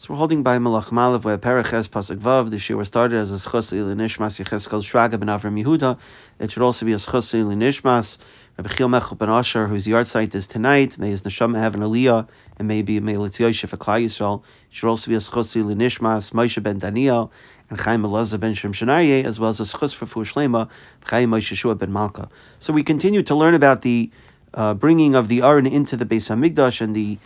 So we're holding by Malach Malav where Periches Pasuk Vav. The year was started as a schus Nishmas Yecheskel Shraga ben Avram Yehuda. It should also be a schus Nishmas Rabbi Chil Mechel ben Asher, whose yahrzeit is tonight. May his neshama have an aliyah, and maybe may Litzioshe for Klal Yisrael. It should also be a schus Nishmas Moshe ben Daniel and Chaim Elazar ben Shem Shenarye, as well as a schus for Fush Chaim Moshe Shua ben Malka. So we continue to learn about the uh, bringing of the Aron into the Beis Hamikdash and the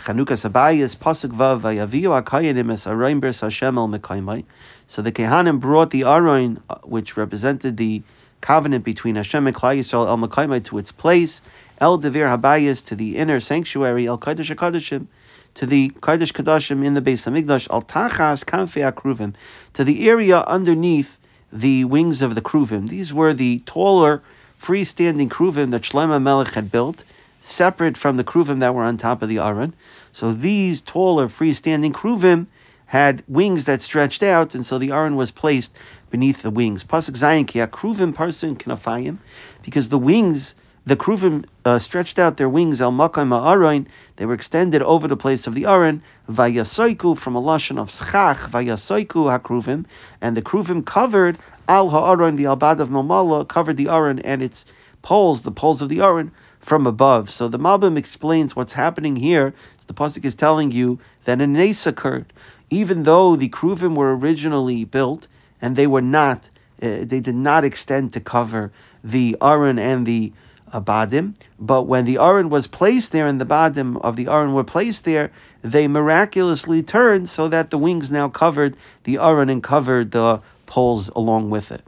Chanukas Abayis Pasuk Vav Vayaviu Akayanim Es Aroin Bers Hashem El Mekaymai. So the Kehanim brought the Aroin, uh, which represented the covenant between Hashem and Klal Yisrael El Mekaymai to its place, El Devir Habayis to the inner sanctuary El Kodesh Hakadoshim to the Kodesh Kadashim in the Beis Hamikdash Al Tachas Kanfei Akruvim to the area underneath the wings of the Kruvim. These were the taller freestanding Kruvim that Shlomo Melech had built separate from the kruvim that were on top of the aron. So these taller freestanding kruvim had wings that stretched out, and so the aron was placed beneath the wings. Pasuk Zayin ki kruvim parsin kanafayim, because the wings, the kruvim uh, stretched out their wings al makam aron. They were extended over the place of the aron. Vayasoiku from a lashon of schach vayasoiku hakruvim, and the kruvim covered al ha'aron the albad of mamala covered the aron and its poles, the poles of the aron from above. So the Malbim explains what's happening here. The pasuk is telling you that a nace occurred, even though the kruvim were originally built and they were not, uh, they did not extend to cover the aron and the uh, badim. But when the aron was placed there and the badim of the aron were placed there, they miraculously turned so that the wings now covered the aron and covered the poles along with it.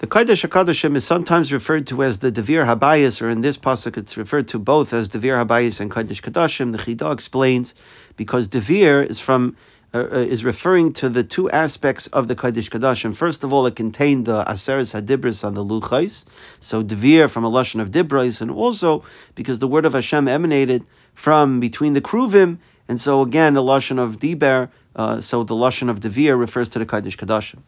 The Kodesh HaKadoshim is sometimes referred to as the Devir Habayis, or in this pasuk it's referred to both as Devir Habayis and Kodesh Kadoshim. The Chidah explains because Devir is from uh, uh, is referring to the two aspects of the Kodesh Kadoshim. First of all, it contained the Aseres Hadibris on the Luchais, so Devir from a lashon of Dibrais, and also because the word of Hashem emanated from between the Kruvim, and so again the lashon of Diber, uh, so the lashon of Devir refers to the Kodesh Kadoshim.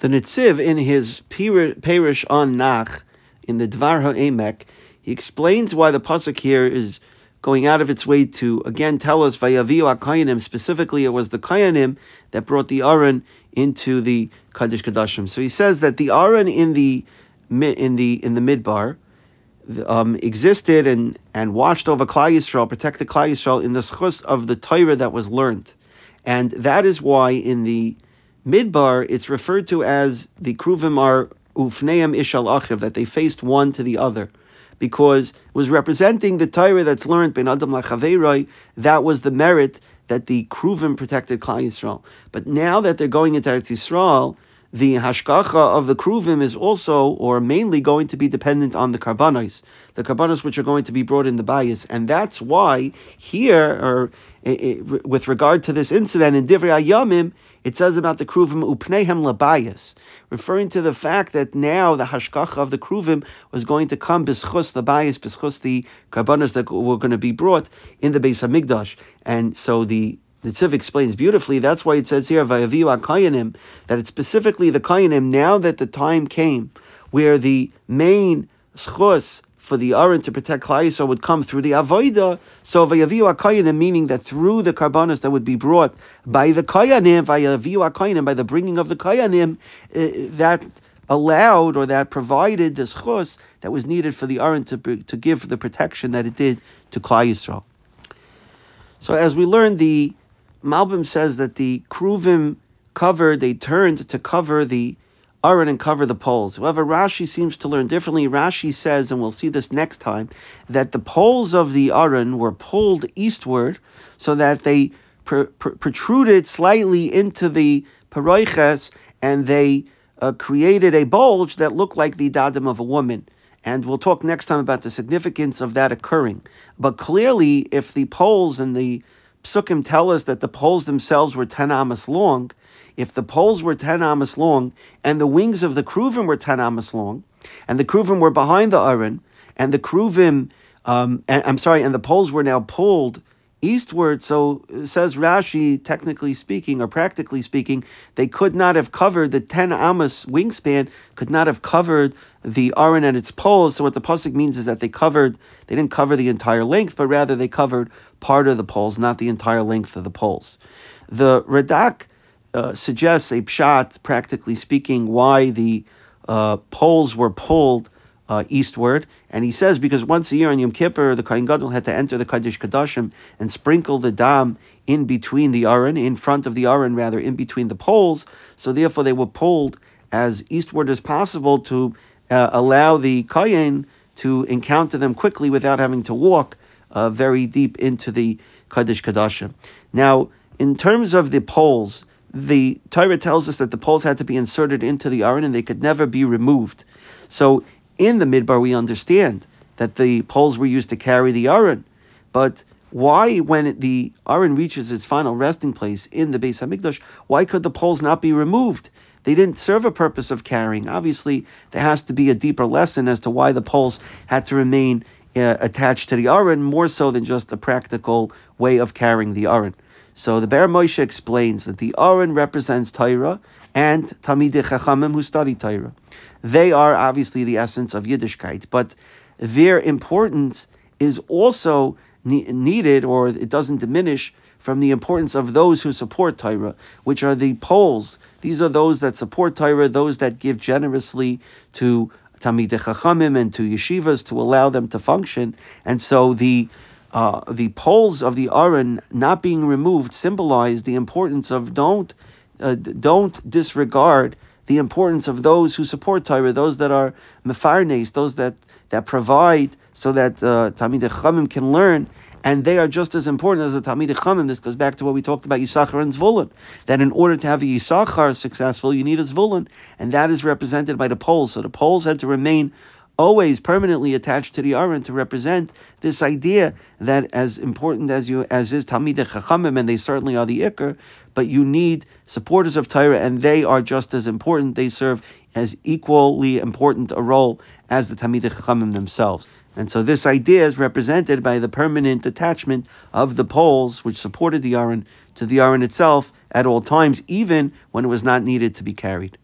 The Netziv, in his Perish on Nach, in the Dvar HaEmek, he explains why the pasuk here is going out of its way to again tell us Vayaviu Akayanim. Specifically, it was the Kayanim that brought the Aron into the Kaddish Kadashim. So he says that the Aron in the in the in the Midbar um, existed and and watched over Klal Yisrael, protected Klal Yisrael in the schus of the Torah that was learned, and that is why in the Midbar, it's referred to as the Kruvim are Ufneim Ishal Achiv, that they faced one to the other. Because it was representing the Torah that's learned Ben Adam Lachaveiroi, that was the merit that the Kruvim protected Klal Yisrael. But now that they're going into Eretz Yisrael, the hashgacha of the kruvim is also, or mainly, going to be dependent on the karbanos, the karbanos which are going to be brought in the bayis, and that's why here, or it, it, with regard to this incident in Divrei Ayamim, it says about the Kruvim upnehem labayas, referring to the fact that now the hashgacha of the Kruvim was going to come bischus the bayas, bischus the karbanos that were going to be brought in the Beis Hamikdash. And so the the Tziv explains beautifully. That's why it says here, "Vayaviu akayanim," that it's specifically the kayanim. Now that the time came where the main schus for the Aron to protect Klal would come through the Avoida. So Vayaviu Akayanim, meaning that through the Karbanos that would be brought by the Kayanim, Vayaviu Akayanim, by the bringing of the Kayanim, uh, that allowed or that provided the schus that was needed for the Aron to, to give the protection that it did to Klal Yisrael. So as we learned, the Malbim says that the Kruvim covered, they turned to cover the Aron and cover the poles. However, Rashi seems to learn differently. Rashi says, and we'll see this next time, that the poles of the Aron were pulled eastward so that they pr- pr- protruded slightly into the paroiches and they uh, created a bulge that looked like the dadim of a woman. And we'll talk next time about the significance of that occurring. But clearly, if the poles and the psukim tell us that the poles themselves were 10 amas long, if the poles were 10 amas long and the wings of the kruvim were 10 amas long, and the kruvim were behind the aron, and the kruvim, um, and, I'm sorry, and the poles were now pulled eastward. So says Rashi, technically speaking or practically speaking, they could not have covered the 10 amos wingspan, could not have covered the aron and its poles. So what the pasuk means is that they covered, they didn't cover the entire length, but rather they covered part of the poles, not the entire length of the poles. The Radak uh, suggests a pshat, practically speaking, why the uh, poles were pulled uh, eastward. And he says because once a year on Yom Kippur, the Kohen Gadol had to enter the Kaddish Kadashim and sprinkle the dam in between the Aron, in front of the Aron, rather, in between the poles. So therefore, they were pulled as eastward as possible to uh, allow the Kohen to encounter them quickly without having to walk uh, very deep into the Kaddish Kadashim. Now, in terms of the poles, the Torah tells us that the poles had to be inserted into the Aron and they could never be removed. So in the midbar, we understand that the poles were used to carry the Aron, but why, when the Aron reaches its final resting place in the Beis Hamikdash, why could the poles not be removed? They didn't serve a purpose of carrying. Obviously, there has to be a deeper lesson as to why the poles had to remain uh, attached to the Aron, more so than just a practical way of carrying the Aron. So the Be'er Moshe explains that the Aron represents Torah and Talmidei Chachamim who study Torah. They are obviously the essence of Yiddishkeit, but their importance is also ne- needed, or it doesn't diminish from the importance of those who support Torah, which are the poles. These are those that support Torah, those that give generously to Talmidei Chachamim and to yeshivas to allow them to function. And so the uh, the poles of the Aron not being removed symbolize the importance of don't uh, don't disregard the importance of those who support Torah, those that are mefarnes, those that, that provide so that uh, Talmidei Chachamim can learn, and they are just as important as the Talmidei Chachamim. This goes back to what we talked about Yisachar and Zvulun, that in order to have a Yisachar successful, you need a Zvulun, and that is represented by the poles. So the poles had to remain always permanently attached to the Aron to represent this idea that as important as you as is Talmidei Chachamim, and they certainly are the Iker, but you need supporters of Torah, and they are just as important. They serve as equally important a role as the Talmidei Chachamim themselves. And so this idea is represented by the permanent attachment of the poles which supported the Aron to the Aron itself at all times, even when it was not needed to be carried.